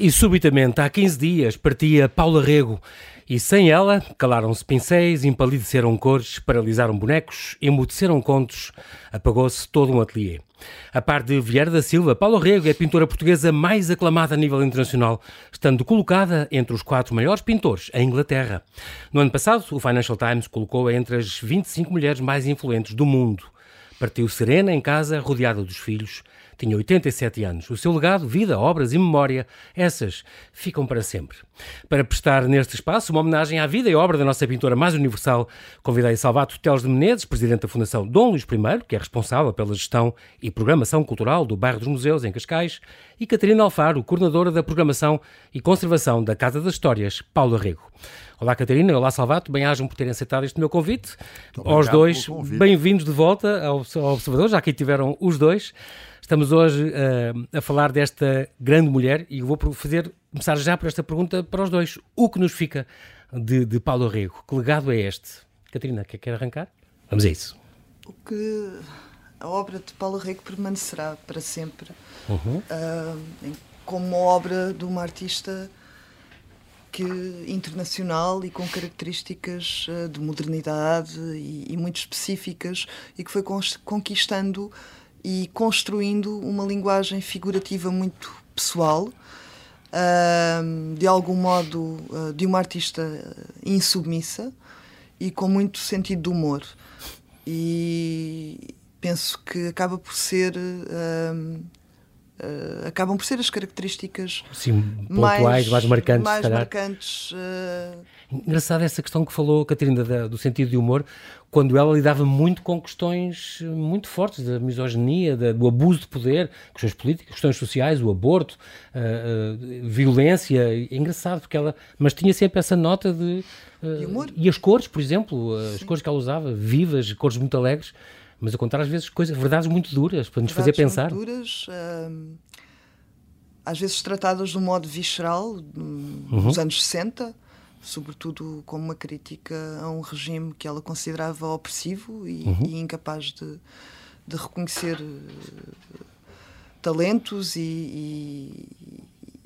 E subitamente, há 15 dias, partia Paula Rego. E sem ela, calaram-se pincéis, empalideceram cores, paralisaram bonecos, emudeceram contos, apagou-se todo um ateliê. A par de Vieira da Silva, Paula Rego é a pintora portuguesa mais aclamada a nível internacional, estando colocada entre os quatro maiores pintores em Inglaterra. No ano passado, o Financial Times colocou-a entre as 25 mulheres mais influentes do mundo. Partiu serena em casa, rodeada dos filhos. Tinha 87 anos. O seu legado, vida, obras e memória, essas ficam para sempre. Para prestar neste espaço uma homenagem à vida e obra da nossa pintora mais universal, convidei Salvato Teles de Menezes, presidente da Fundação Dom Luís I, que é responsável pela gestão e programação cultural do bairro dos Museus, em Cascais, e Catarina Alfaro, coordenadora da programação e conservação da Casa das Histórias, Paulo Rego. Olá Catarina, olá Salvato, bem-ajam por terem aceitado este meu convite. Aos dois, bem-vindos de volta ao, ao Observador, já que tiveram os dois. Estamos hoje uh, a falar desta grande mulher e vou fazer, começar já por esta pergunta para os dois. O que nos fica de, de Paulo Rego? Que legado é este? Catarina, quer, quer arrancar? Vamos a isso. O que a obra de Paulo Rego permanecerá para sempre uhum. uh, como obra de uma artista que internacional e com características uh, de modernidade e, e, muito específicas e que foi conquistando e construindo uma linguagem figurativa muito pessoal, de algum modo uh, de uma artista insubmissa e com muito sentido de humor. E penso que acaba por ser uh, acabam por ser as características Sim, pontuais, mais, mais marcantes. Mais marcantes uh... Engraçado essa questão que falou, Catarina, da, do sentido de humor, quando ela lidava muito com questões muito fortes da misoginia, da, do abuso de poder, questões políticas, questões sociais, o aborto, uh, violência. É engraçado, porque ela. Mas tinha sempre essa nota de. e humor? E as cores, por exemplo, as Sim. cores que ela usava, vivas, cores muito alegres mas a contar às vezes coisas, verdades muito duras para nos verdades fazer pensar. Muito duras, hum, às vezes tratadas de um modo visceral, hum, uhum. nos anos 60, sobretudo como uma crítica a um regime que ela considerava opressivo e, uhum. e incapaz de, de reconhecer uh, talentos e, e,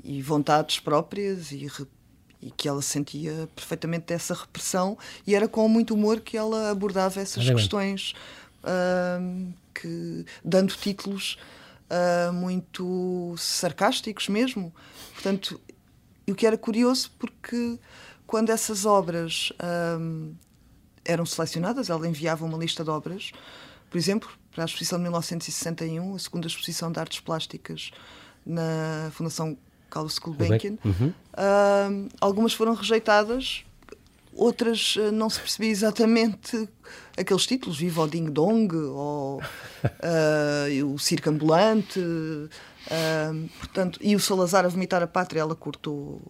e, vontades próprias e, e que ela sentia perfeitamente dessa repressão e era com muito humor que ela abordava essas questões uh, que, dando títulos uh, muito sarcásticos mesmo. Portanto, o que era curioso porque quando essas obras eram selecionadas, ela enviava uma lista de obras, por exemplo, para a exposição de 1961, a segunda exposição de artes plásticas na Fundação Carlos Gulbenkian. Uhum. Uh, algumas foram rejeitadas outras eh, não se percebia exatamente aqueles títulos, Viva o Ding Dong ou uh, o Circo Ambulante, uh, portanto, e o Salazar a vomitar a pátria, ela cortou,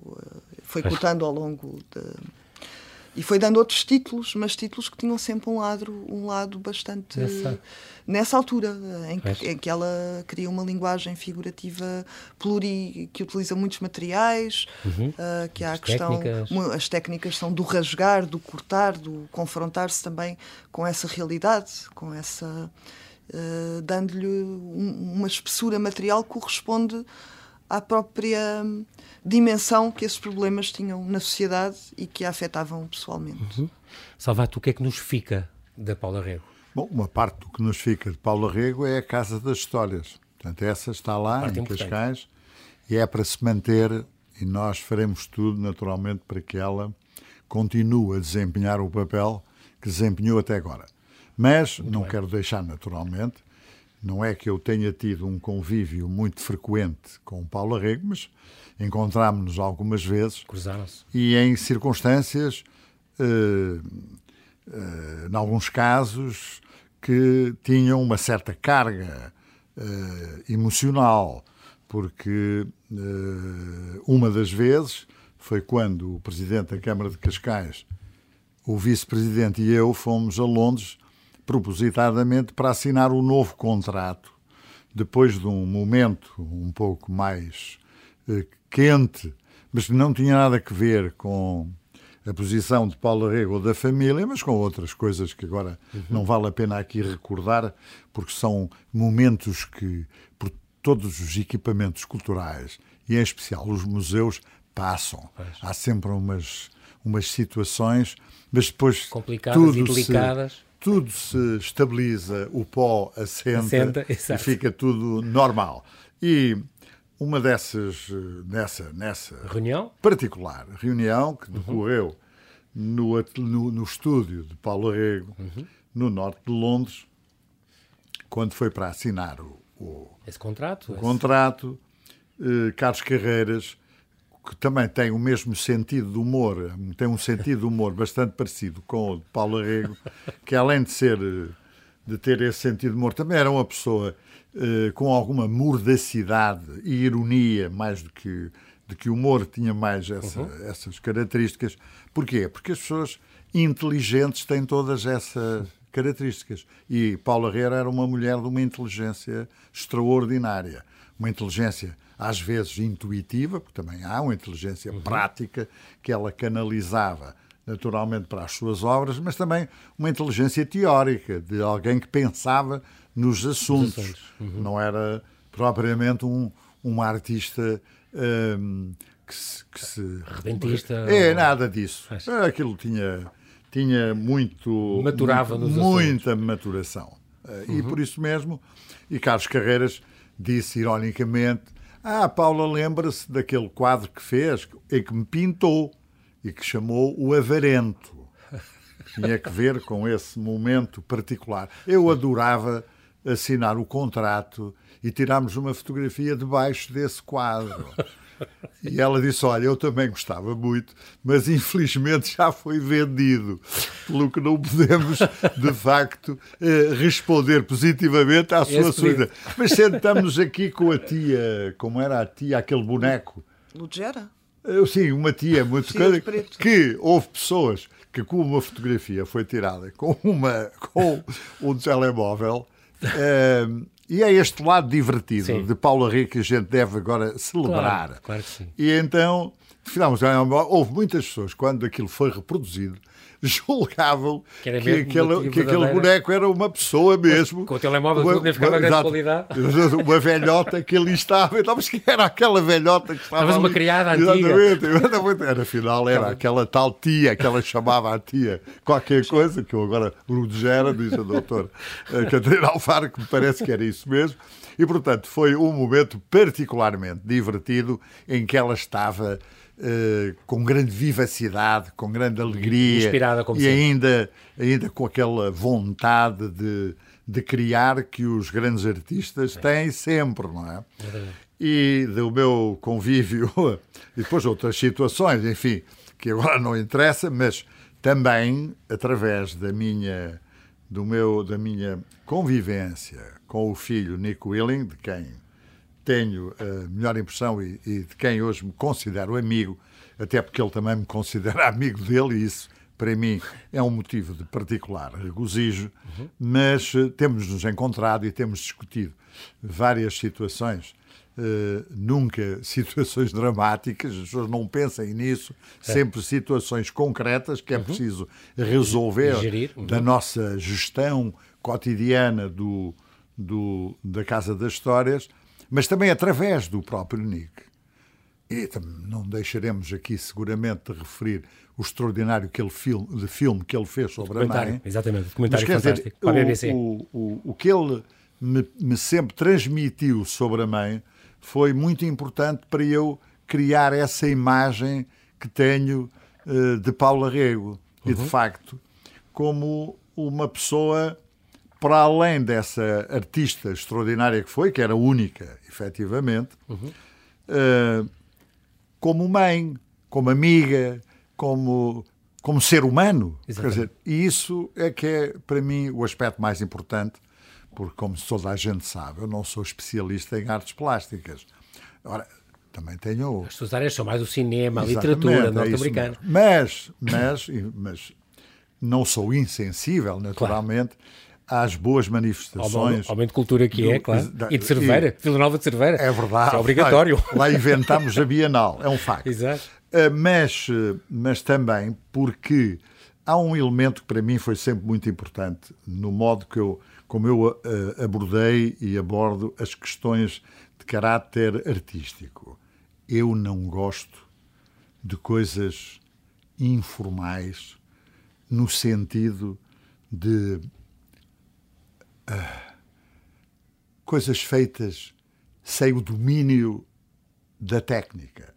foi cortando ao longo de, e foi dando outros títulos, mas títulos que tinham sempre um lado, um lado bastante. Nessa altura, em que, em que, ela cria uma linguagem figurativa pluri, que utiliza muitos materiais, uhum. uh, que há a questão. Técnicas. As técnicas são do rasgar, do cortar, do confrontar-se também com essa realidade, com essa. Uh, dando-lhe um, uma espessura material que corresponde à própria dimensão que esses problemas tinham na sociedade e que a afetavam pessoalmente. Uhum. Salvato, o que é que nos fica da Paula Rego? Bom, uma parte do que nos fica de Paula Rego é a Casa das Histórias. Portanto, essa está lá, em importante. Cascais, e é para se manter, e nós faremos tudo, naturalmente, para que ela continue a desempenhar o papel que desempenhou até agora. Mas muito não bem. quero deixar, naturalmente, não é que eu tenha tido um convívio muito frequente com Paulo Arrego, mas encontrámos-nos algumas vezes. Cruzaram-se. E em circunstâncias, uh, uh, em alguns casos, que tinham uma certa carga uh, emocional, porque uma das vezes foi quando o presidente da Câmara de Cascais, o vice-presidente e eu fomos a Londres propositadamente para assinar o um novo contrato, depois de um momento um pouco mais eh, quente, mas que não tinha nada a ver com a posição de Paulo Rego da família, mas com outras coisas que agora uhum. não vale a pena aqui recordar, porque são momentos que, por todos os equipamentos culturais e, em especial, os museus passam. Pois. Há sempre umas, umas situações, mas depois. Complicadas tudo e delicadas. Se, tudo se estabiliza, o pó assenta, assenta e fica tudo normal. E uma dessas, nessa, nessa reunião? particular reunião que decorreu uhum. no, no, no, estúdio de Paulo Rego, uhum. no norte de Londres, quando foi para assinar o, o esse contrato, o esse... contrato eh, Carlos Carreiras, que também tem o mesmo sentido de humor, tem um sentido de humor bastante parecido com o de Paulo Arrego, que além de ser de ter esse sentido de humor, também era uma pessoa eh, com alguma mordacidade e ironia, mais do que, do que humor, tinha mais essa, uhum. essas características. Porquê? Porque as pessoas inteligentes têm todas essas características. E Paula Herrera era uma mulher de uma inteligência extraordinária. Uma inteligência, às vezes, intuitiva, porque também há uma inteligência uhum. prática que ela canalizava naturalmente para as suas obras, mas também uma inteligência teórica, de alguém que pensava nos assuntos. assuntos. Uhum. Não era propriamente um, um artista um, que se. Que se Rebentista. É, ou... nada disso. Mas... Aquilo tinha tinha muito. Maturava muito, Muita maturação. Uhum. E por isso mesmo, e Carlos Carreiras disse ironicamente: Ah, Paula lembra-se daquele quadro que fez, em que me pintou e que chamou o Avarento. Tinha que ver com esse momento particular. Eu adorava assinar o contrato e tirarmos uma fotografia debaixo desse quadro. E ela disse: Olha, eu também gostava muito, mas infelizmente já foi vendido, pelo que não podemos, de facto, eh, responder positivamente à sua surda. Mas sentamos aqui com a tia, como era a tia, aquele boneco. Lugera? Eu, sim, uma tia muito cara, que houve pessoas que com uma fotografia foi tirada com uma com um telemóvel eh, e é este lado divertido sim. de Paulo Henrique que a gente deve agora celebrar. Claro, claro que sim. E então, finalmente, houve muitas pessoas, quando aquilo foi reproduzido, julgavam que, que aquele, que aquele boneco era uma pessoa mesmo. Com o telemóvel uma, tudo ficava grande qualidade. Uma velhota que ali estava. Então, mas que era aquela velhota que estava. Estavas uma criada antiga. Exatamente. Era, afinal, era aquela tal tia que ela chamava a tia qualquer coisa, que eu agora Rudgera, diz a doutora eh, Catarina Alfaro, que me parece que era isso mesmo. E, portanto, foi um momento particularmente divertido em que ela estava uh, com grande vivacidade, com grande alegria Inspirada, como e ainda, ainda com aquela vontade de, de criar que os grandes artistas têm sempre, não é? é e do meu convívio, e depois outras situações, enfim, que agora não interessa, mas também através da minha, do meu, da minha convivência com o filho Nico Willing, de quem tenho a melhor impressão e, e, de quem hoje me considero amigo, até porque ele também me considera amigo dele, e isso para mim é um motivo de particular regozijo, uhum. mas uh, temos nos encontrado e temos discutido várias situações. Uh, nunca situações dramáticas, as pessoas não pensem nisso, é. sempre situações concretas que é uhum. preciso resolver uhum. da nossa gestão cotidiana do, do, da Casa das Histórias mas também através do próprio Nick. E não deixaremos aqui seguramente de referir o extraordinário que ele filme, de filme que ele fez sobre a mãe. Exatamente, documentário mas, fantástico dizer, BBC. O, o, o que ele me, me, sempre transmitiu sobre a mãe foi muito importante para eu criar essa imagem que tenho uh, de Paula Rego. Uhum. E, de uhum. facto, como uma pessoa para além dessa artista extraordinária que foi, que era única, efetivamente, uhum. uh, como mãe, como amiga, como, como ser humano. Quer dizer, e isso é que é, para mim, o aspecto mais importante, porque, como toda a gente sabe, eu não sou especialista em artes plásticas. Ora, também tenho. As suas áreas são mais o cinema, a literatura é norte-americana. É mas, mas, mas não sou insensível, naturalmente, às boas manifestações. Aumento de cultura que é, claro. E de Cerveira, e, Vila Nova de Cerveira. É verdade. Isso é obrigatório. Lá, lá inventámos a Bienal, é um facto. Exato. Uh, mas, mas também porque há um elemento que para mim foi sempre muito importante no modo que eu, como eu uh, abordei e abordo as questões de caráter artístico. eu não gosto de coisas informais no sentido de uh, coisas feitas sem o domínio da técnica.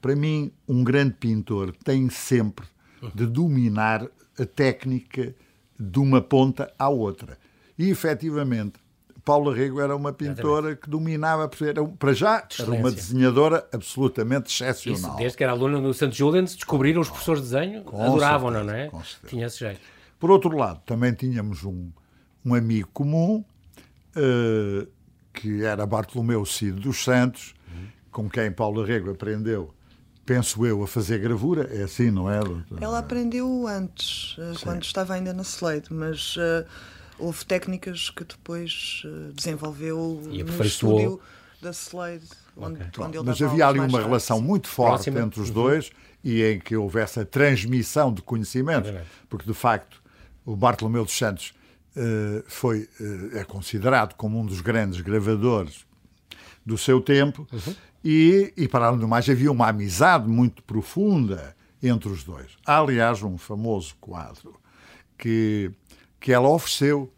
Para mim, um grande pintor tem sempre de dominar a técnica de uma ponta à outra. E, efetivamente, Paula Rego era uma pintora que dominava, era, para já, era uma desenhadora absolutamente excepcional. Isso, desde que era aluna no St. Julian's, descobriram os professores de desenho, adoravam, não é? Tinha esse jeito. Por outro lado, também tínhamos um, um amigo comum, uh, que era Bartolomeu Cid dos Santos, uhum. com quem Paula Rego aprendeu penso eu, a fazer gravura. É assim, não é? Ela aprendeu antes, eh, Sim. quando estava ainda na Slade, mas uh, houve técnicas que depois uh, desenvolveu e no estúdio da Slade. Onde, okay. onde ele mas havia ali uma relação muito forte Próxima. entre os uhum. dois e em que houvesse a transmissão de conhecimentos, porque de facto o Bartolomeu dos Santos foi, é considerado como um dos grandes gravadores do seu tempo. Uhum e, e, para além do mais, havia uma amizade muito profunda entre os dois. Há, aliás, um famoso quadro que, que ela ofereceu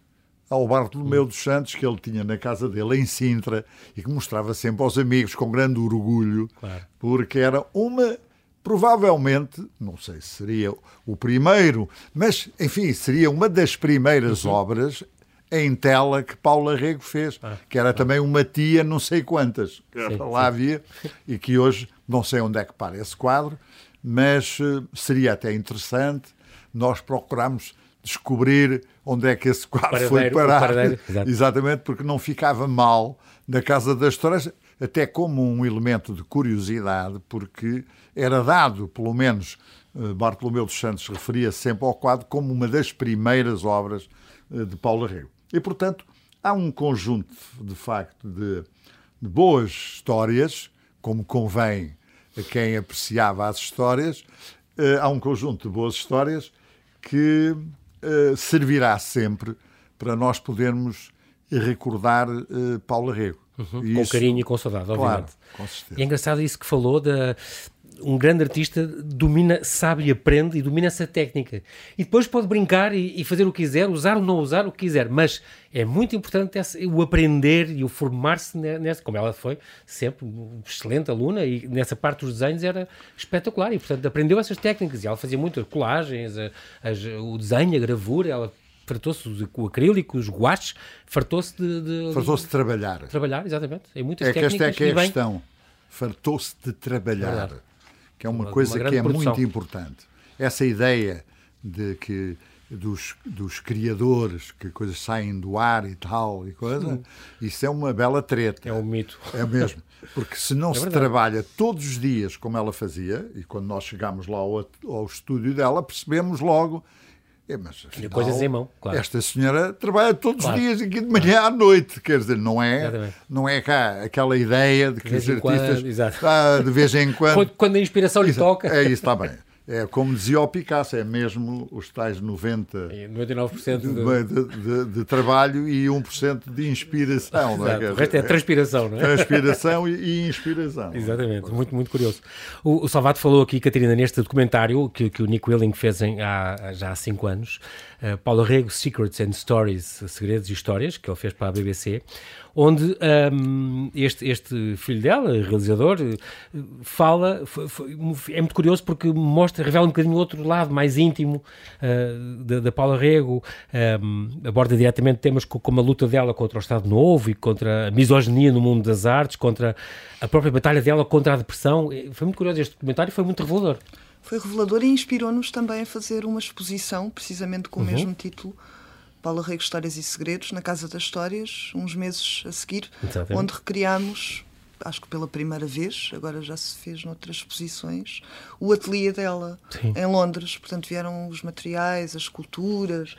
ao Bartolomeu dos Santos, que ele tinha na casa dele, em Sintra, e que mostrava sempre aos amigos com grande orgulho, claro. porque era uma. Provavelmente, não sei se seria o primeiro, mas, enfim, seria uma das primeiras uhum. obras em tela que Paula Rego fez, ah, que era ah. também uma tia não sei quantas, que sim, lá sim. havia, e que hoje não sei onde é que para esse quadro, mas uh, seria até interessante nós procurarmos descobrir onde é que esse quadro paradeiro, foi parar. Exatamente, porque não ficava mal na Casa das Histórias, até como um elemento de curiosidade, porque era dado, pelo menos uh, Bartolomeu dos Santos referia sempre ao quadro como uma das primeiras obras uh, de Paulo Rego. E, portanto, há um conjunto, de facto, de, de boas histórias, como convém a quem apreciava as histórias, uh, há um conjunto de boas histórias que servirá sempre para nós podermos recordar Paulo Rego. Uhum, com carinho e com saudade, claro, obviamente. Com certeza. E é engraçado isso que falou da, um grande artista domina, sabe e aprende e domina essa técnica. E depois pode brincar e, e, fazer o que quiser, usar ou não usar o que quiser, mas é muito importante esse, o aprender e o formar-se nessa, como ela foi sempre excelente aluna e nessa parte dos desenhos era espetacular e portanto aprendeu essas técnicas e ela fazia muito colagens, a, a, o desenho, a gravura, ela fartou-se o acrílico, os guaches, fartou-se de, de fartou-se de trabalhar. Trabalhar, exatamente. Em muitas é. Que esta é que é a questão. Fartou-se de trabalhar. Verdade que é uma, uma coisa uma que é produção. muito importante. Essa ideia de que dos, dos criadores, que coisas saem do ar e tal, e coisa, Sim. isso é uma bela treta. É um mito. É mesmo. Porque se não é se verdade. trabalha todos os dias como ela fazia, e quando nós chegámos lá ao, ao estúdio dela, percebemos logo é, mas, afinal, coisas em mão, claro. Esta senhora trabalha todos claro. os dias, aqui de manhã à noite, quer dizer, não é, não é cá aquela ideia de que de os artistas quando, ah, de vez em quando. Quando a inspiração lhe toca. É isso, está bem. É como dizia o Picasso, é mesmo os tais 90, 99% de... De, de, de trabalho e 1% de inspiração. Não é? O resto é transpiração, não é? Transpiração e, e inspiração. Exatamente, muito, muito curioso. O, o Salvato falou aqui, Catarina, neste documentário que, que o Nick Willing fez em, há, já há 5 anos, uh, Paulo Rego, Secrets and Stories, Segredos e Histórias, que ele fez para a BBC, onde um, este, este filho dela, realizador, fala, é muito curioso porque mostra, revela um bocadinho o outro lado mais íntimo uh, da, da Paula Rego, um, aborda diretamente temas como a luta dela contra o Estado Novo e contra a misoginia no mundo das artes, contra a própria batalha dela contra a depressão. Foi muito curioso este documentário, foi muito revelador. Foi revelador e inspirou-nos também a fazer uma exposição, precisamente com o uhum. mesmo título, Paula Rego Histórias e Segredos, na Casa das Histórias, uns meses a seguir, Exatamente. onde recriámos, acho que pela primeira vez, agora já se fez noutras exposições, o ateliê dela Sim. em Londres. Portanto, vieram os materiais, as esculturas,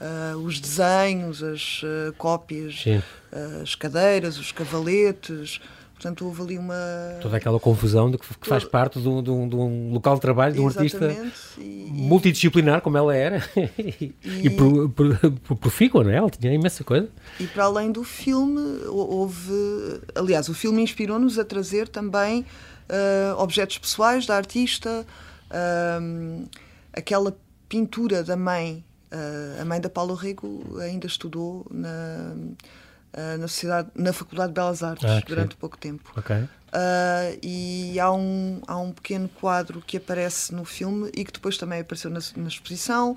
uh, os desenhos, as uh, cópias, uh, as cadeiras, os cavaletes. Portanto, houve ali uma. Toda aquela confusão de que, faz parte de um, de, um, de um, local de trabalho de um artista e... multidisciplinar, como ela era, e, e pro, pro, profícua, não é? Ela tinha imensa coisa. E para além do filme, houve. Aliás, o filme inspirou-nos a trazer também uh, objetos pessoais da artista, uh, aquela pintura da mãe, uh, a mãe da Paula Rego ainda estudou na, na, sociedade, na Faculdade de Belas Artes ah, durante pouco tempo. Okay. e há um, há um pequeno quadro que aparece no filme e que depois também apareceu na, na exposição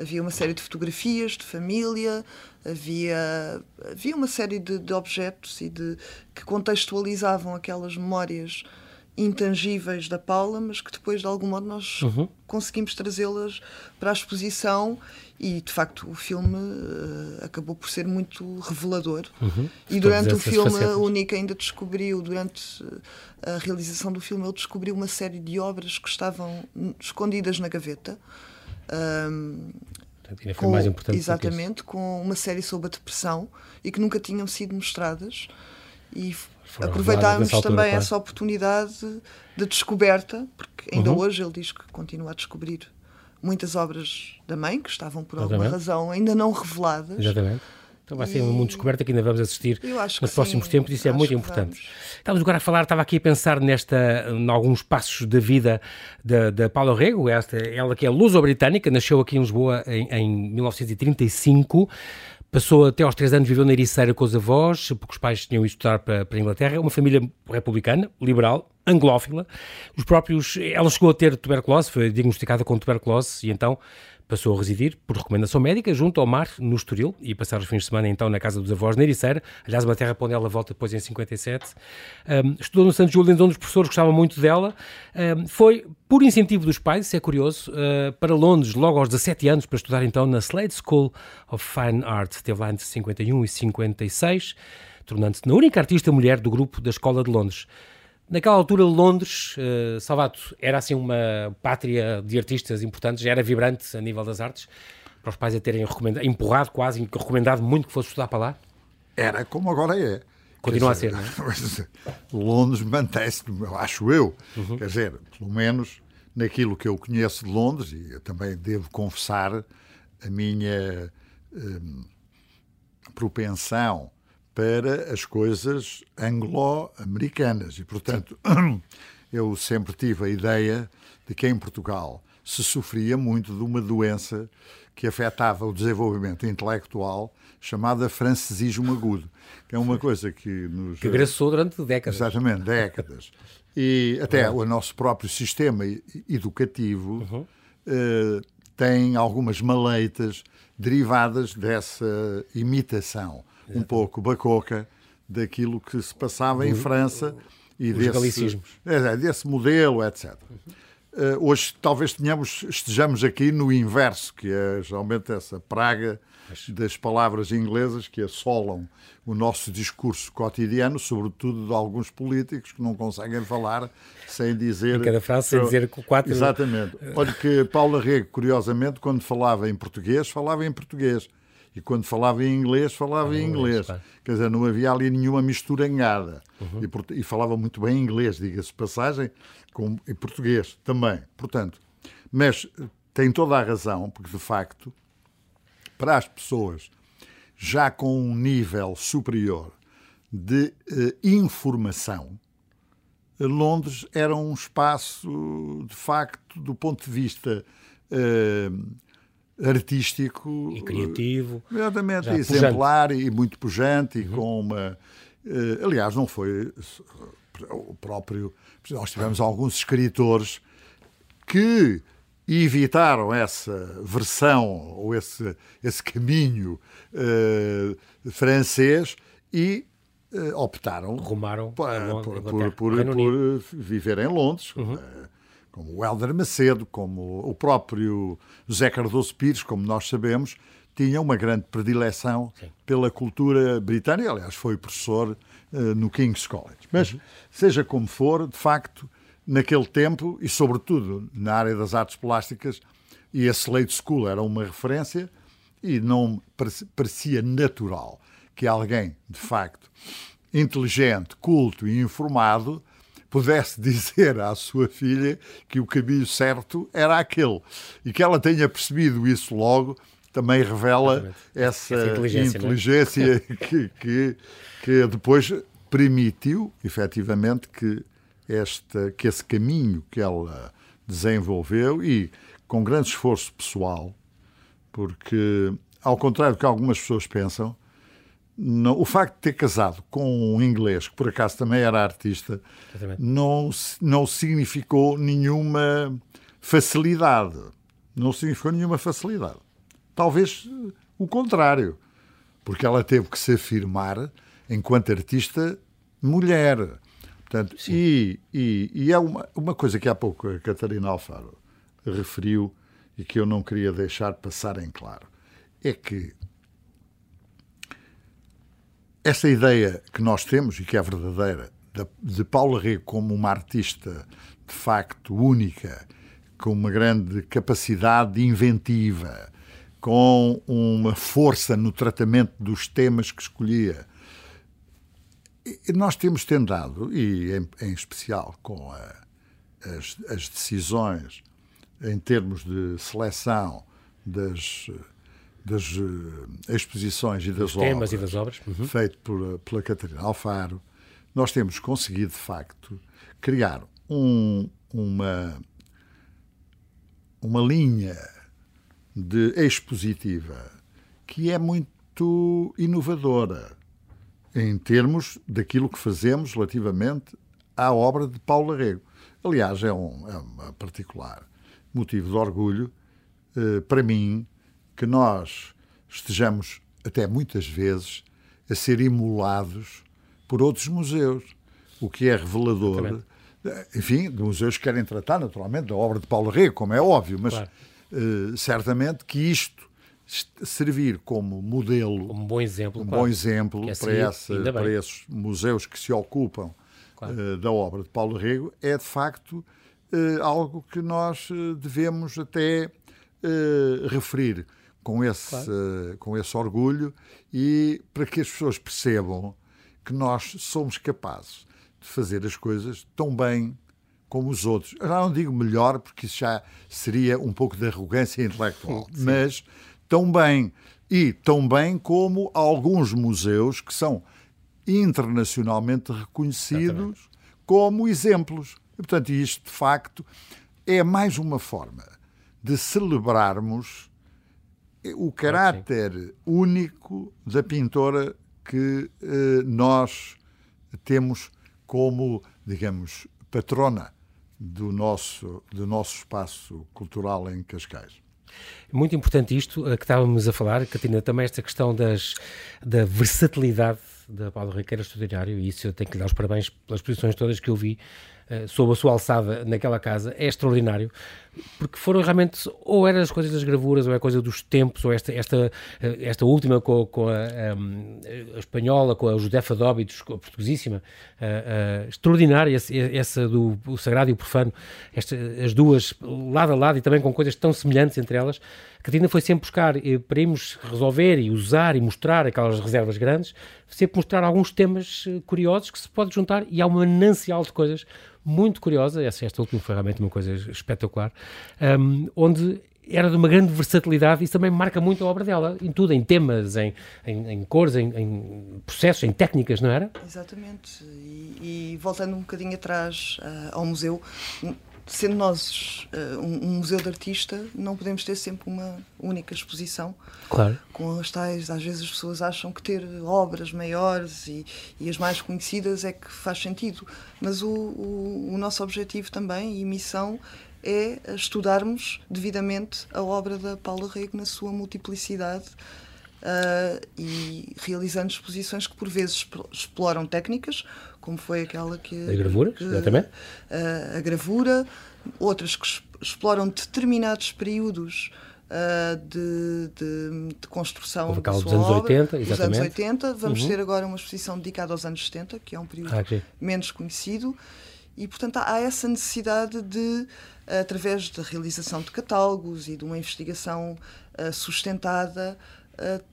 havia uma série de fotografias de família, havia, havia uma série de, de objetos e de, que contextualizavam aquelas memórias intangíveis da Paula, mas que depois, de algum modo, nós uhum. conseguimos trazê-las para a exposição e, de facto, o filme uh, acabou por ser muito revelador. Uhum. E durante o filme, facetas. o Nick ainda descobriu, durante eh, a realização do filme, ele descobriu uma série de obras que estavam escondidas na gaveta. Um, Portanto, com, mais importante exatamente, com uma série sobre a depressão e que nunca tinham sido mostradas. E aproveitámos também essa oportunidade de descoberta, porque ainda uhum. hoje ele diz que continua a descobrir muitas obras da mãe que estavam por Exatamente. alguma razão ainda não reveladas. Exatamente. Então vai ser uma descoberta que ainda vamos assistir nos próximos sim. tempos, isso é muito importante. Vamos. Estávamos agora a falar, estava aqui a pensar nesta, em alguns passos da vida da, da Paula Rego, esta, ela que é luso-britânica, nasceu aqui em Lisboa em, em 1935, Passou até aos três anos, viveu na Ericeira com os avós, porque os pais tinham ido estudar para, para a Inglaterra. Uma família republicana, liberal, anglófila. Os próprios, ela chegou a ter tuberculose, foi diagnosticada com tuberculose e então Passou a residir, por recomendação médica, junto ao mar, no Estoril, e passar os fins de semana então na casa dos avós na Ericeira, aliás, uma terra para onde ela volta depois em 57. Um, estudou no Santo Julian, onde os professores gostavam muito dela. Um, foi, por incentivo dos pais, isso é curioso, uh, para Londres, logo aos 17 anos, para estudar então na Slade School of Fine Art. Esteve lá entre 51 e 56, tornando-se na única artista mulher do grupo da Escola de Londres. Naquela altura, Londres, uh, Salvato, era assim uma pátria de artistas importantes, já era vibrante a nível das artes, para os pais a terem empurrado quase, recomendado muito que fosse estudar para lá? Era como agora é. Continua dizer, a ser, é? Londres mantém-se, acho eu, uhum. quer dizer, pelo menos naquilo que eu conheço de Londres, e eu também devo confessar a minha hum, propensão para as coisas anglo-americanas. E, portanto, eu sempre tive a ideia de que em Portugal se sofria muito de uma doença que afetava o desenvolvimento intelectual chamada francesismo agudo, que é uma coisa que nos... Que agressou durante décadas. Exatamente, décadas. E até uhum. o nosso próprio sistema educativo uhum. uh, tem algumas maleitas derivadas dessa imitação um pouco bacoca daquilo que se passava em França e desse, é, é, desse modelo, etc. Uh, hoje talvez tenhamos, estejamos aqui no inverso, que é geralmente essa praga das palavras inglesas que assolam o nosso discurso cotidiano, sobretudo de alguns políticos que não conseguem falar sem dizer. Em cada frase, sem dizer quatro. Exatamente. Olha que Paula Rego, curiosamente, quando falava em português, falava em português e quando falava em inglês, falava em inglês. inglês. Quer dizer, não havia ali nenhuma misturangada. Uhum. E, e, falava muito bem inglês, diga-se passagem, com, e português também. Portanto, mas tem toda a razão, porque de facto, para as pessoas já com um nível superior de uh, informação, Londres era um espaço, de facto, do ponto de vista uh, artístico e criativo, exatamente, exemplar pujante. e muito pujante e uhum. com uma uh, aliás não foi o próprio nós tivemos alguns escritores que evitaram essa versão ou esse esse caminho uh, francês e uh, optaram rumaram por, por, por, por, viver em Londres uhum como o Helder Macedo, como o próprio José Cardoso Pires, como nós sabemos, tinha uma grande predileção Sim. pela cultura britânica. Aliás, foi professor uh, no King's College. Mas, uhum. seja como for, de facto, naquele tempo, e sobretudo na área das artes plásticas, e a Slade School era uma referência, e não parecia natural que alguém, de facto, inteligente, culto e informado pudesse dizer à sua filha que o caminho certo era aquele. E que ela tenha percebido isso logo também revela essa, essa, inteligência, é? inteligência é? que, que, que depois permitiu, efetivamente, que esta, que esse caminho que ela desenvolveu e com grande esforço pessoal, porque, ao contrário do que algumas pessoas pensam, não, o facto de ter casado com um inglês, que por acaso também era artista, não, não significou nenhuma facilidade. Não significou nenhuma facilidade. Talvez o contrário, porque ela teve que se afirmar enquanto artista mulher. Portanto, e, e, e, é uma, uma coisa que há pouco a Catarina Alfaro referiu e que eu não queria deixar passar em claro. É que essa ideia que nós temos e que é verdadeira de Paula Rego como uma artista de facto única, com uma grande capacidade inventiva, com uma força no tratamento dos temas que escolhia. E nós temos tentado, e em, em especial com a, as, as, decisões em termos de seleção das, das uh, exposições e das obras, e das obras. Uhum. feito por, pela Catarina Alfaro, nós temos conseguido, de facto, criar um, uma, uma linha de expositiva que é muito inovadora em termos daquilo que fazemos relativamente à obra de Paulo Arrego. Aliás, é um, é um particular motivo de orgulho eh, para mim que nós estejamos até muitas vezes a ser imolados por outros museus, o que é revelador, Exatamente. Eh, enfim, de museus que querem tratar naturalmente da obra de Paulo Rego, como é óbvio, mas claro. uh, certamente que isto servir como modelo, um bom exemplo, um claro. bom exemplo é para, essa, para esses museus que se ocupam claro. uh, da obra de Paulo Rego, é de facto uh, algo que nós devemos até referir com esse, claro. com esse orgulho e para que as pessoas percebam que nós somos capazes de fazer as coisas tão bem como os outros. Eu não digo melhor, porque isso já seria um pouco de arrogância intelectual, Sim. mas tão bem. E tão bem como alguns museus que são internacionalmente reconhecidos Exatamente. como exemplos. E, portanto, isto, de facto, é mais uma forma de celebrarmos o caráter único da pintora que eh, nós temos como, digamos, patrona do nosso, do nosso espaço cultural em Cascais. Muito importante isto que estávamos a falar, Catarina, também esta questão das, da versatilidade da Paulo Riqueira extraordinário e isso eu tenho que lhe dar os parabéns pelas posições todas que eu vi sob a sua alçada naquela casa, é extraordinário porque foram realmente, ou eram as coisas das gravuras, ou é coisa dos tempos, ou esta, esta, eh, esta última com, com a, a, a, espanhola, com a Josefa Dóbitos, a portuguesíssima, a, extraordinária, essa do Sagrado e o Profano, esta, as duas lado a lado e também com coisas tão semelhantes entre elas, a Catarina foi sempre buscar, eh, para irmos resolver e usar e mostrar aquelas reservas grandes, sempre mostrar alguns temas eh, curiosos que se pode juntar e há uma manancial de coisas muito curiosa, essa, esta última foi realmente uma coisa espetacular, um, onde era de uma grande versatilidade e isso também marca muito a obra dela, em tudo, em temas, em, em, em cores, em, em, processos, em técnicas, não era? Exatamente. E, e voltando um bocadinho atrás uh, ao museu, sendo nós uh, um, um, museu de artista, não podemos ter sempre uma única exposição. Claro. Com as tais, às vezes as pessoas acham que ter obras maiores e, e as mais conhecidas é que faz sentido. Mas o, o, o nosso objetivo também e missão é estudarmos devidamente a obra da Paula Rego na sua multiplicidade. Uh, e realizando exposições que por vezes exploram técnicas, como foi aquela que. A gravura, que, exatamente. Uh, a gravura, outras que exploram determinados períodos. Uh, de, de, de, construção da sua dos anos obra, 80, exatamente. Dos anos 80. Vamos uhum. ter agora uma exposição dedicada aos anos 70, que é um período ah, menos conhecido. E, portanto, há, essa necessidade de, através da realização de catálogos e de uma investigação uh, sustentada, uh,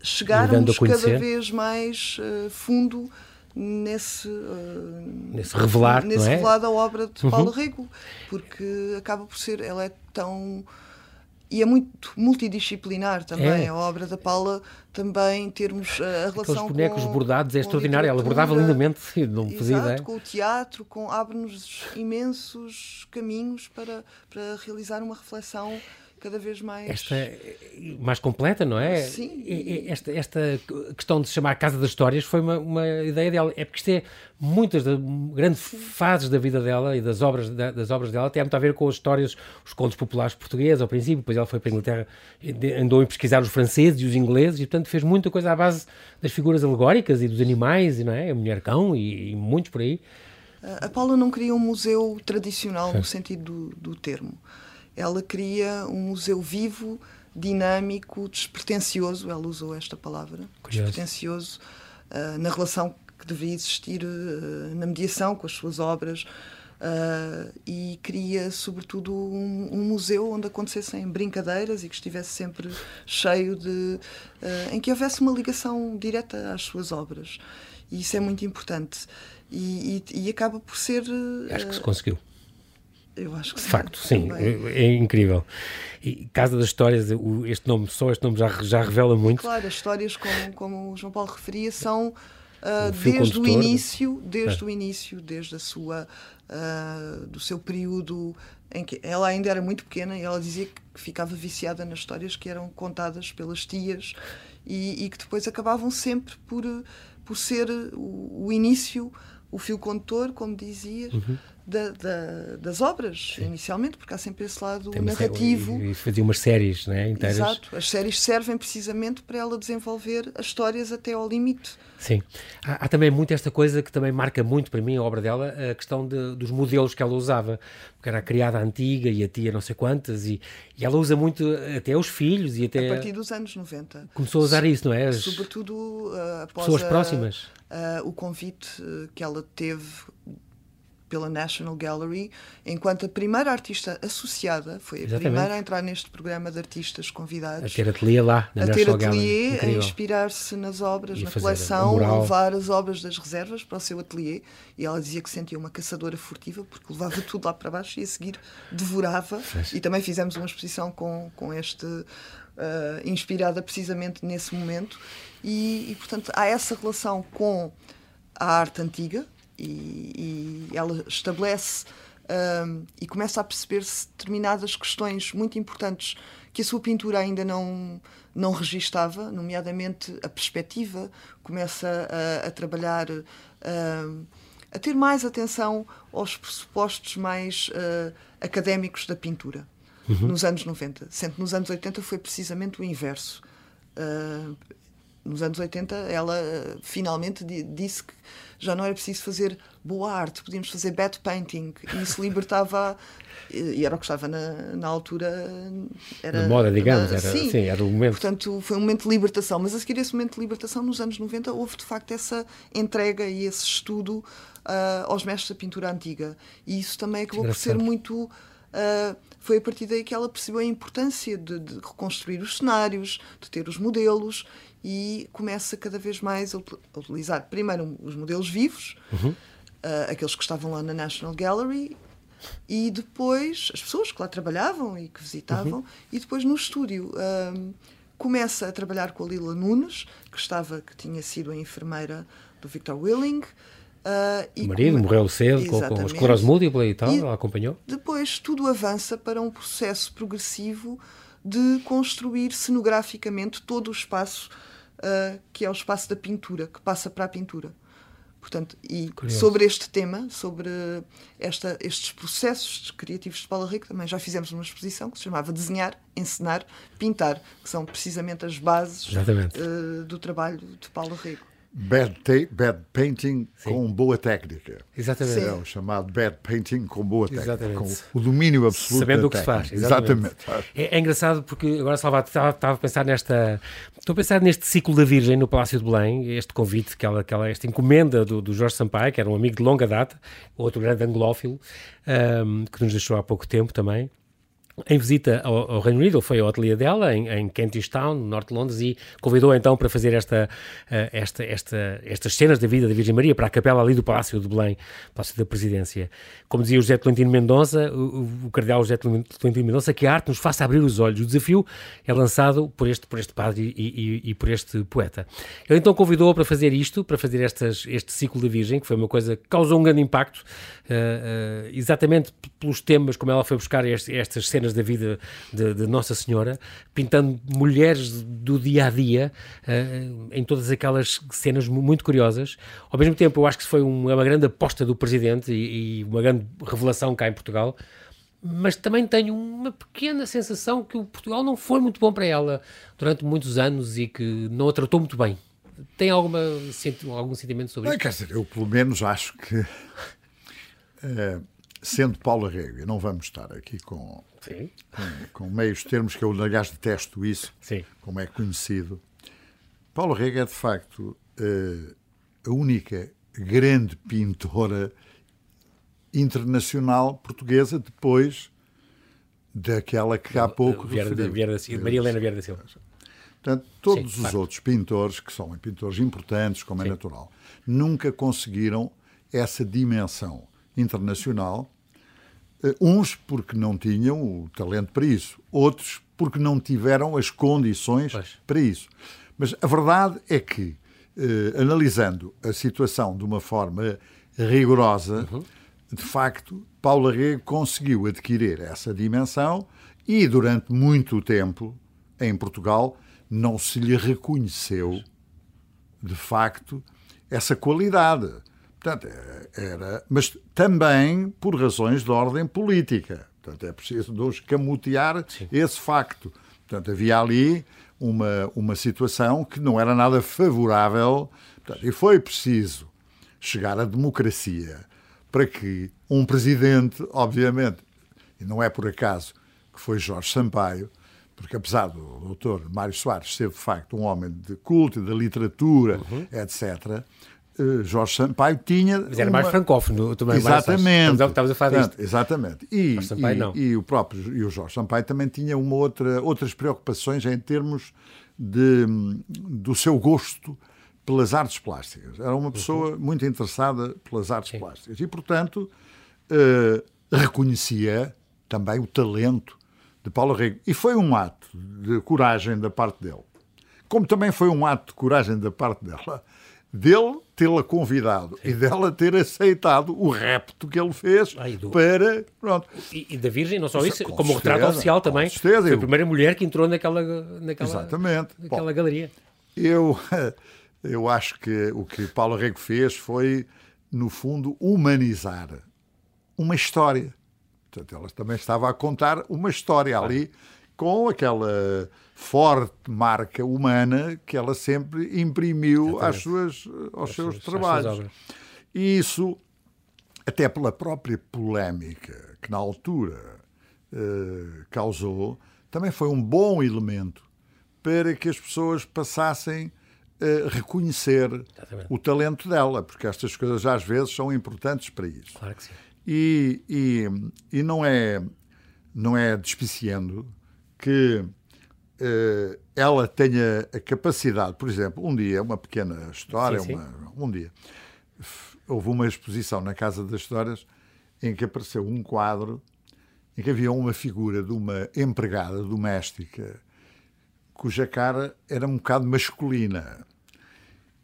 chegarmos cada vez mais fundo nesse, uh, nesse revelar, nesse é? revelar da obra de Paulo uhum. Rego, porque acaba por ser, ela é tão e é muito multidisciplinar também. É. A obra da Paula também termos a relação Aqueles bonecos com, bordados é extraordinário. Ela bordava lindamente, não fazia exato, ideia. com o teatro, com abre-nos imensos caminhos para, para realizar uma reflexão cada vez mais. Esta, mais completa, não é? Sim. Esta, esta questão de se chamar Casa das Histórias foi uma, uma ideia dela. É porque isto é muitas das grandes fases da vida dela e das obras, das obras dela tem muito a ver com as histórias, os contos populares portugueses ao princípio, depois ela foi para a Inglaterra, andou a pesquisar os franceses e os ingleses e, portanto, fez muita coisa à base das figuras alegóricas e dos animais, não é? A mulher-cão e, e muitos por aí. A Paula não queria um museu tradicional no sentido do, do termo. Ela queria um museu vivo, dinâmico, despretensioso, ela usou esta palavra, Curioso. despretensioso, uh, na relação que devia existir uh, na mediação com as suas obras. Uh, e queria, sobretudo, um, um, museu onde acontecessem brincadeiras e que estivesse sempre cheio de. em que houvesse uma ligação direta às suas obras. E isso é muito importante. E, e, e acaba por ser. Acho que se conseguiu. Eu acho que De facto, sim, é, é, incrível. E Casa das Histórias, este nome, só este nome já, já revela muito. Claro, as histórias, como, como o João Paulo referia, são uh, desde o início, desde é. o início, desde a sua, uh, do seu período em que ela ainda era muito pequena e ela dizia que ficava viciada nas histórias que eram contadas pelas tias e, e que depois acabavam sempre por, por ser o, o início, o fio condutor, como dizias. Uhum da, da, das obras, Sim. inicialmente, porque há sempre esse lado narrativo. E fazia umas séries né, inteiras. Exato, as séries servem precisamente para ela desenvolver as histórias até ao limite. Sim. Há, há, também muito esta coisa que também marca muito para mim a obra dela, a questão de, dos modelos que ela usava, porque era a criada antiga e a tia não sei quantas, e, e ela usa muito até os filhos e até... A partir dos anos 90. Começou a usar isso, não é? As Sobretudo uh, após pessoas a, próximas. Uh, o convite que ela teve pela National Gallery, enquanto a primeira artista associada, foi a Exatamente. primeira a entrar neste programa de artistas convidados. A ter ateliê lá, na A National ter ateliê, a inspirar-se nas obras, e na coleção, levar as obras das reservas para o seu ateliê. E ela dizia que sentia uma caçadora furtiva, porque levava tudo lá para baixo e a seguir devorava. E também fizemos uma exposição com, com este. Uh, inspirada precisamente nesse momento, e, e portanto há essa relação com a arte antiga, e, e ela estabelece um, e começa a perceber-se determinadas questões muito importantes que a sua pintura ainda não, não registava, nomeadamente a perspectiva, começa a, a trabalhar, uh, a ter mais atenção aos pressupostos mais uh, académicos da pintura, uhum. nos anos 90. Sendo que nos anos 80 foi precisamente o inverso. Uh, nos anos 80 ela finalmente disse que já não era preciso fazer boa arte, podíamos fazer bad painting e isso libertava e era o que estava na, na altura era, moda, digamos, era, sim, sim, era o momento. Portanto, foi um momento de libertação, mas a seguir esse momento de libertação, nos anos 90, houve de facto essa entrega e esse estudo uh, aos mestres da pintura antiga. E isso também acabou por ser muito. Uh, foi a partir daí que ela percebeu a importância de, de reconstruir os cenários, de ter os modelos e começa cada vez mais a utilizar primeiro os modelos vivos, uhum. uh, aqueles que estavam lá na National Gallery, e depois as pessoas que lá trabalhavam e que visitavam, uhum. e depois no estúdio. Um, ah, começa a trabalhar com a Lila Nunes, que estava, que tinha sido a enfermeira do Victor Willing. Uh, o marido come... morreu cedo com, com esclerose múltipla e tal, e acompanhou. Depois tudo avança para um processo progressivo de construir cenograficamente todo o espaço uh, que é o espaço da pintura, que passa para a pintura. Portanto, e Curioso. sobre este tema, sobre esta, estes processos criativos de Paula Rico, também já fizemos uma exposição que se chamava Desenhar, Encenar, Pintar, que são precisamente as bases uh, do trabalho de Paula Rico. Bad, bad painting Sim. com boa técnica. Exatamente. É o chamado bad painting com boa técnica. Exatamente. Com o domínio absoluto Sabendo o que se faz. Exatamente. exatamente. É, é, engraçado porque agora, Salvador, estava, estava, a pensar nesta. Estou a pensar neste ciclo da Virgem no Palácio de Belém, este convite, aquela, aquela, esta encomenda do, do Jorge Sampaio, que era um amigo de longa data, outro grande anglófilo, um, que nos deixou há pouco tempo também em visita ao, ao, Reino Unido, ele foi ao ateliê dela, em, em Kentish Town, no norte de Londres, e convidou então para fazer esta, uh, esta, esta, estas cenas da vida da Virgem Maria para a capela ali do Palácio de Belém, Palácio da Presidência. Como dizia o José Tolentino Mendonça, o, o cardeal José Tolentino Mendonça, que a arte nos faça abrir os olhos. O desafio é lançado por este, por este padre e, e, e por este poeta. Ele então convidou para fazer isto, para fazer estas, este ciclo da Virgem, que foi uma coisa que causou um grande impacto, uh, uh, exatamente pelos temas, como ela foi buscar este, estas cenas da vida de, de Nossa Senhora, pintando mulheres do dia a dia uh, em todas aquelas cenas muito curiosas. Ao mesmo tempo, eu acho que foi uma, uma grande aposta do presidente e, e uma grande revelação cá em Portugal mas também tenho uma pequena sensação que o Portugal não foi muito bom para ela durante muitos anos e que não a tratou muito bem. Tem alguma, algum sentimento sobre isso? Quer dizer, eu pelo menos acho que, é, sendo Paula Rego, e não vamos estar aqui com Sim. Com, com, meios termos, que eu, aliás, detesto isso, Sim. como é conhecido. Paulo Rega é, de facto, uh, a única grande pintora internacional portuguesa depois daquela que há pouco Vieira, Vieira Silva, Maria Helena Vieira da Silva. Portanto, todos Sim, os outros pintores, que são pintores importantes, como é Sim. é natural, nunca conseguiram essa dimensão internacional eh, uns porque não tinham o talento para isso, outros porque não tiveram as condições pois. para isso. Mas a verdade é que, eh, analisando a situação de uma forma rigorosa, uhum. de facto, Paulo Arrego conseguiu adquirir essa dimensão e, durante muito tempo, em Portugal, não se lhe reconheceu, de facto, essa qualidade. Portanto, era, mas também por razões de ordem política. Portanto, é preciso de escamotear Sim. esse facto. Portanto, havia ali uma, uma situação que não era nada favorável. Portanto, e foi preciso chegar à democracia para que um presidente, obviamente, e não é por acaso que foi Jorge Sampaio, porque apesar do doutor Mário Soares ser de facto um homem de culto, da literatura, uhum. etc., Jorge Sampaio tinha. Mas era uma... mais francófono também. Exatamente. Mais, estavas a falar disto. Exatamente. E, Sampaio, e, e, o próprio e o Jorge Sampaio também tinha uma outra, outras preocupações em termos de, do seu gosto pelas artes plásticas. Era uma pessoa uhum. muito interessada pelas artes Sim. plásticas e, portanto, uh, reconhecia também o talento de Paulo Rego. E foi um ato de coragem da parte dele. Como também foi um ato de coragem da parte dela dele tê-la convidado Sim. e dela ter aceitado o repto que ele fez do... para. Pronto. E, e, da Virgem, não só isso, com como certeza, retrato oficial também. Certeza, foi a primeira mulher que entrou naquela, naquela, Exatamente. naquela Bom, galeria. Eu, eu acho que o que Paulo Rego fez foi, no fundo, humanizar uma história. Portanto, ela também estava a contar uma história ali com aquela forte marca humana que ela sempre imprimiu às suas, aos, seus trabalhos. E isso, até pela própria polémica que na altura eh, causou, também foi um bom elemento para que as pessoas passassem a reconhecer Exatamente. o talento dela, porque estas coisas às vezes são importantes para isso. Claro que sim. E, e, e não é não é despiciando que ela tenha a capacidade, por exemplo, um dia, uma pequena história, sim, sim. Uma, um dia, houve uma exposição na Casa das Histórias em que apareceu um quadro em que havia uma figura de uma empregada doméstica cuja cara era um bocado masculina.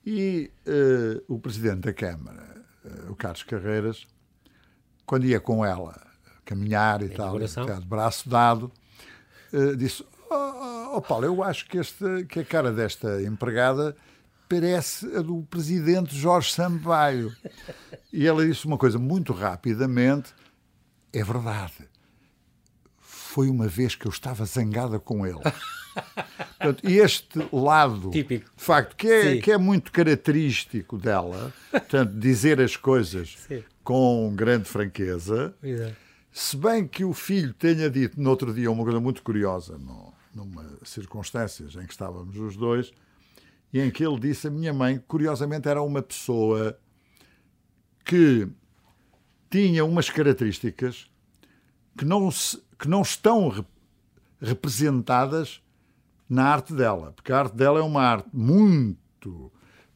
E uh, o presidente da Câmara, uh, o Carlos Carreiras, quando ia com ela caminhar e tal, de braço dado, uh, disse: Oh, oh, Paulo, eu acho que, este, que a cara desta empregada parece a do presidente Jorge Sampaio. E ela disse uma coisa muito rapidamente: é verdade. Foi uma vez que eu estava zangada com ele. Portanto, e este lado, Típico. de facto, que é, que é muito característico dela, portanto, dizer as coisas Sim. com grande franqueza, se bem que o filho tenha dito no outro dia uma coisa muito curiosa, no, numa circunstâncias em que estávamos os dois, e em que ele disse a minha mãe, curiosamente era uma pessoa que tinha umas características que não se, que não estão rep representadas na arte dela, porque a arte dela é uma arte muito,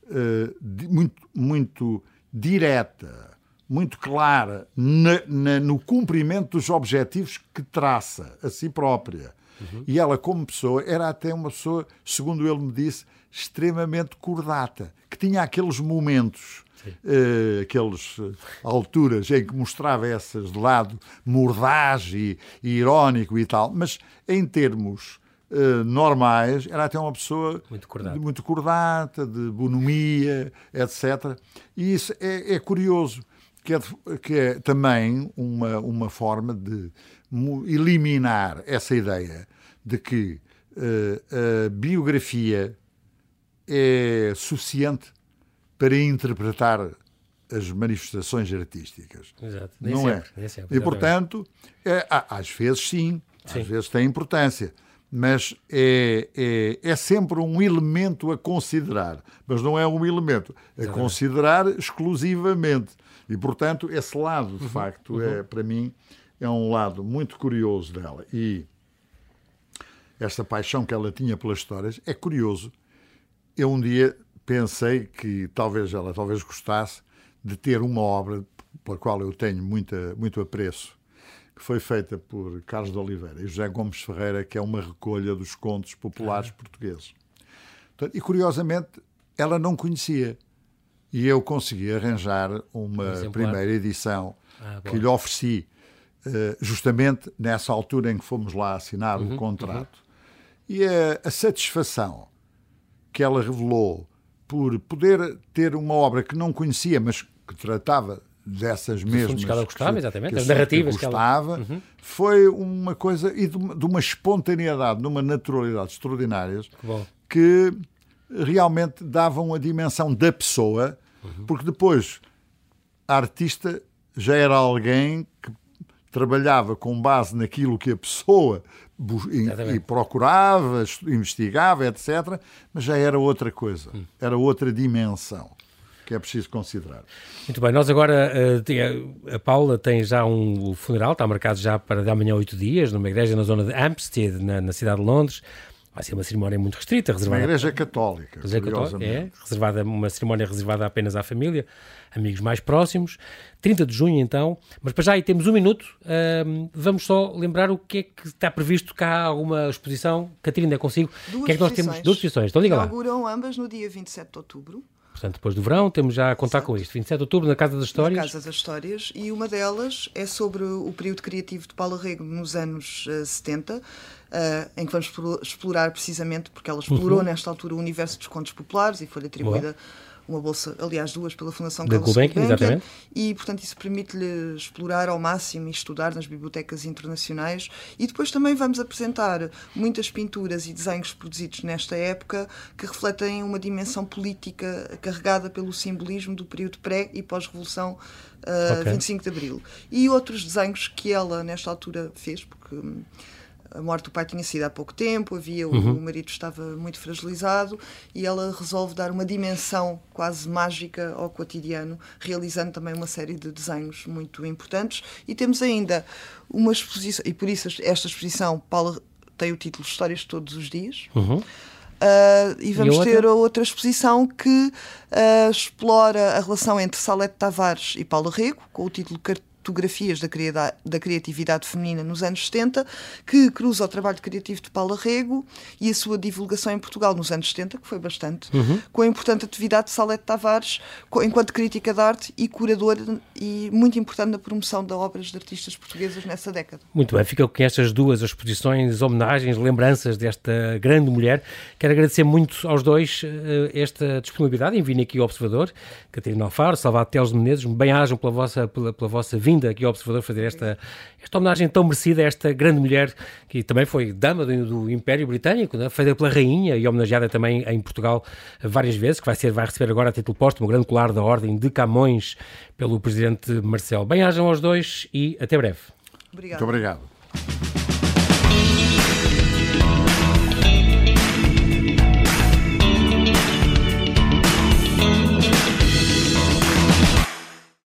uh, di muito, muito direta, muito clara na, na, no cumprimento dos objetivos que traça a si própria. Uhum. E ela, como pessoa, era até uma pessoa, segundo ele me disse, extremamente cordata, que tinha aqueles momentos, uh, aquelas uh, alturas em que mostrava essas de lado mordaz e, e irónico e tal, mas em termos uh, normais era até uma pessoa muito cordata, de, muito cordata, de bonomia, etc. E isso é, é curioso, que é, que é também uma, uma forma de eliminar essa ideia de que uh, a biografia é suficiente para interpretar as manifestações artísticas. Exato. Nem não sempre, é? Sempre, e, portanto, é, às vezes sim, sim, às vezes tem importância, mas é, é, é sempre um elemento a considerar, mas não é um elemento a Exatamente. considerar exclusivamente. E, portanto, esse lado, de uhum, facto, uhum. é para mim, é um lado muito curioso dela. E esta paixão que ela tinha pelas histórias é curioso. Eu um dia pensei que talvez ela talvez gostasse de ter uma obra pela qual eu tenho muita, muito apreço, que foi feita por Carlos de Oliveira e José Gomes Ferreira, que é uma recolha dos contos populares ah. portugueses. E curiosamente ela não conhecia. E eu consegui arranjar uma um primeira edição ah, que lhe ofereci justamente nessa altura em que fomos lá assinar uhum, o contrato. Uhum. E a, a satisfação que ela revelou por poder ter uma obra que não conhecia, mas que tratava dessas mesmas que ela gostava, exatamente, as narrativas que gostava, que ela... uhum. foi uma coisa e de uma, de uma, espontaneidade, de uma naturalidade extraordinárias que, que realmente davam a dimensão da pessoa, uhum. porque depois a artista já era alguém que trabalhava com base naquilo que a pessoa e, e, procurava, investigava, etc., mas já era outra coisa, hum. era outra dimensão que é preciso considerar. Muito bem, nós agora, eh, a Paula tem já um funeral, está marcado já para de amanhã oito dias, numa igreja na zona de Hampstead, na, na cidade de Londres. Vai ser uma cerimónia muito restrita, reservada. Uma igreja católica. Igreja católica, é, reservada, uma cerimónia reservada apenas à família, amigos mais próximos. 30 de junho, então. Mas para já aí temos um minuto. Um, vamos só lembrar o que é que está previsto cá, alguma exposição. Catarina, é consigo. Duas o que é que nós temos? Duas exposições. Então diga lá. Inauguram ambas no dia 27 de outubro. Portanto, depois do verão, temos já a contar Exato. com isto. 27 de outubro, na Casa das Histórias. Na Casa das Histórias. E uma delas é sobre o período criativo de Paulo Rego nos anos uh, 70, uh, em que vamos explorar precisamente, porque ela explorou uhum. nesta altura o universo dos contos populares e foi atribuída. Boa uma bolsa, aliás, duas pela Fundação Carlos Gulbenkian, exatamente. e, portanto, isso permite-lhe explorar ao máximo e estudar nas bibliotecas internacionais. E depois também vamos apresentar muitas pinturas e desenhos produzidos nesta época que refletem uma dimensão política carregada pelo simbolismo do período pré e pós-revolução uh, okay. 25 de Abril. E outros desenhos que ela, nesta altura, fez, porque hum, a morte do pai tinha sido há pouco tempo, havia uhum. o marido estava muito fragilizado e ela resolve dar uma dimensão quase mágica ao cotidiano, realizando também uma série de desenhos muito importantes. E temos ainda uma exposição, e por isso esta exposição, Paula tem o título Histórias de Todos os Dias. Uhum. Uh, e vamos e ter outra exposição que uh, explora a relação entre Salete Tavares e Paulo Rego, com o título fotografias da, da criatividade feminina nos anos 70, que cruza o trabalho criativo de Paula Rego e a sua divulgação em Portugal nos anos 70, que foi bastante, uhum. com a importante atividade de Salete Tavares enquanto crítica de arte e curadora e muito importante na promoção de obras de artistas portuguesas nessa década. Muito bem, fica com estas duas exposições, homenagens, lembranças desta grande mulher. Quero agradecer muito aos dois uh, esta disponibilidade em vir aqui ao Observador, Catarina Alfaro, Salvador Teles de Menezes, bem-ajam pela vossa, pela, pela vossa vinda vinda aqui ao Observador fazer esta, esta homenagem tão merecida a esta grande mulher que também foi dama do, do Império Britânico, né? feita pela rainha e homenageada também em Portugal várias vezes, que vai, ser, vai receber agora a título póstumo o grande colar da Ordem de Camões pelo presidente Marcelo. Bem-ajam aos dois e até breve. Obrigado. Muito obrigado.